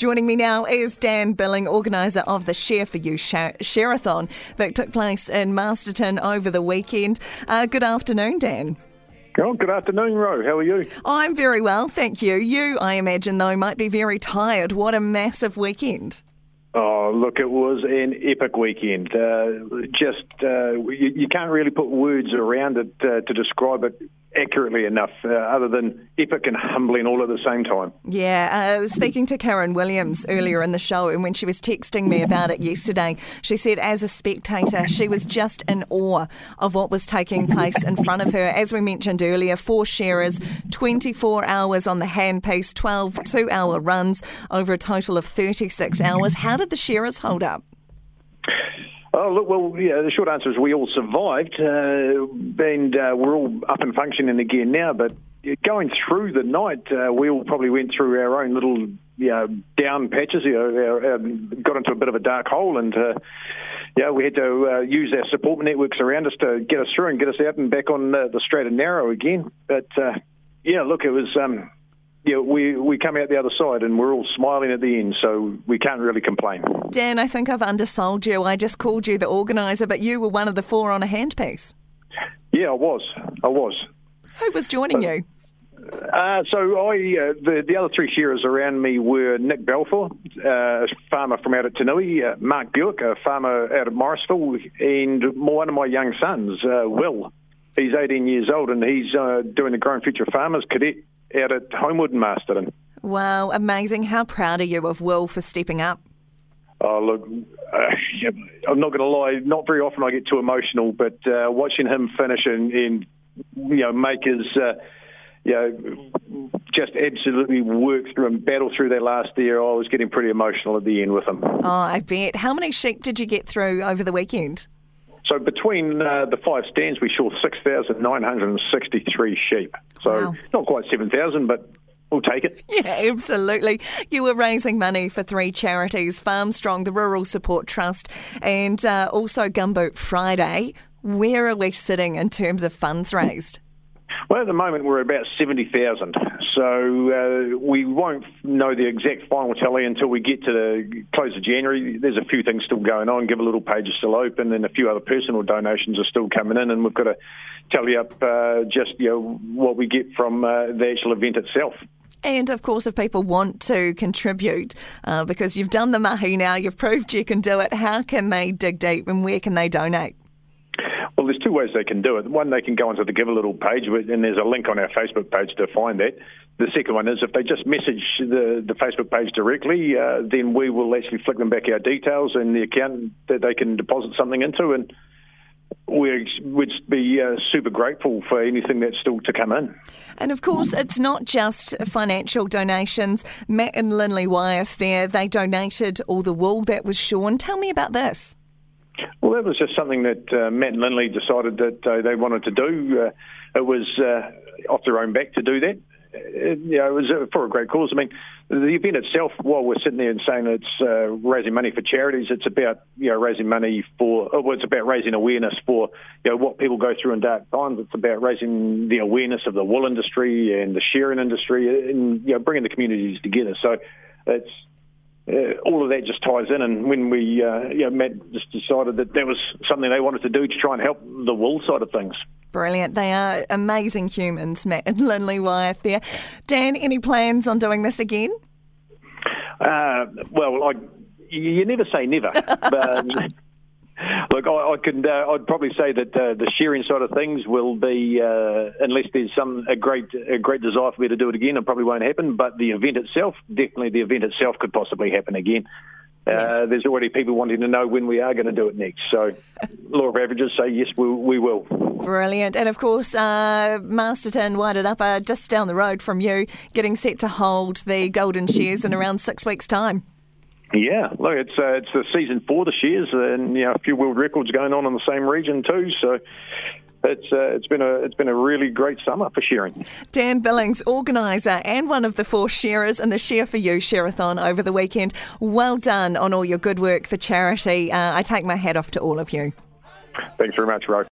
Joining me now is Dan Billing, organiser of the Shear4U Shearathon that took place in Masterton over the weekend. Uh, good afternoon, Dan. Oh, good afternoon, Ro. How are you? I'm very well, thank you. You, I imagine, though, might be very tired. What a massive weekend. Oh, look, it was an epic weekend. Uh, just, uh, you, you, can't really put words around it uh, to describe it accurately enough, uh, other than epic and humbling all at the same time. Yeah, uh, I was speaking to Karen Williams earlier in the show, and when she was texting me about it yesterday, she said as a spectator, she was just in awe of what was taking place in front of her. As we mentioned earlier, four shearers, 24 hours on the handpiece, 12 two hour runs over a total of 36 hours. How did the shearers hold up? Oh, look, well, yeah, the short answer is we all survived, uh, and uh, we're all up and functioning again now. But going through the night, uh, we all probably went through our own little you know, down patches, you know, um, got into a bit of a dark hole, and uh, yeah, we had to uh, use our support networks around us to get us through and get us out and back on the straight and narrow again. But uh, yeah, look, it was. Um, yeah, we, we come out the other side and we're all smiling at the end, so we can't really complain. Dan, I think I've undersold you. I just called you the organiser, but you were one of the four on a handpiece. Yeah, I was. I was. Who was joining you? Uh, so I, uh, the the other three shearers around me were Nick Balfour, uh, a farmer from out at Tinui, uh, Mark Buick, a farmer out of Mauriceville, and one of my young sons, uh, Will. He's 18 years old and he's uh, doing the Growing Future Farmers Cadet out at Homewood and Masterton. Wow, amazing. How proud are you of Will for stepping up? Oh, look, uh, I'm not going to lie, not very often I get too emotional, but uh, watching him finish and, and, you know, make his, uh, you know, just absolutely work through and battle through that last year, I was getting pretty emotional at the end with him. Oh, I bet. How many sheep did you get through over the weekend? So between uh, the five stands, we saw 6,963 sheep. So wow. not quite 7,000, but we'll take it. Yeah, absolutely. You were raising money for three charities Farmstrong, the Rural Support Trust, and uh, also Gumboot Friday. Where are we sitting in terms of funds raised? Well, at the moment we're about 70,000. So uh, we won't know the exact final tally until we get to the close of January. There's a few things still going on. Givealittle page is still open, and a few other personal donations are still coming in, and we've got to tally up uh, just you know what we get from uh, the actual event itself. And of course, if people want to contribute, uh, because you've done the mahi now, you've proved you can do it, how can they dig deep and where can they donate? There's two ways they can do it. One, they can go onto the Givealittle page, and there's a link on our Facebook page to find that. The second one is if they just message the, the Facebook page directly, uh, then we will actually flick them back our details and the account that they can deposit something into, and we would be uh, super grateful for anything that's still to come in. And of course, it's not just financial donations. Matt and Lindley Wyeth there, they donated all the wool that was shorn. Tell me about this. Well, that was just something that uh, Matt and Lindley decided that uh, they wanted to do. Uh, it was uh, off their own back to do that. It, uh, you know, it was uh, for a great cause. I mean, the event itself, while we're sitting there and saying it's raising money for charities, it's about you know raising money for. Well, it's about raising awareness for you know what people go through in dark times. It's about raising the awareness of the wool industry and the shearing industry, and you know bringing the communities together. So it's uh, all of that just ties in. And when we, uh, you know, Matt just decided that that was something they wanted to do to try and help the wool side of things. Brilliant. They are amazing humans, Matt and Lindley Wyeth there. Dan, any plans on doing this again? Uh, well, I, you never say never. but Look, I, I could, uh, I'd probably say that uh, the shearing side of things will be, uh, unless there's some a great, a great desire for me to do it again, it probably won't happen. But the event itself, definitely, the event itself could possibly happen again. Uh, there's already people wanting to know when we are going to do it next. So, law of averages say yes, we, we will. Brilliant. And of course, uh, Masterton, Wairarapa, uh, just down the road from you, getting set to hold the Golden Shears in around six weeks' time. Yeah, look, it's uh, it's the season for the shears, and you know a few world records going on in the same region too. So it's uh, it's been a it's been a really great summer for shearing. Dan Billings, organizer and one of the four shearers in the Shear4U Shearathon over the weekend. Well done on all your good work for charity. Uh, I take my hat off to all of you. Thanks very much, Ro.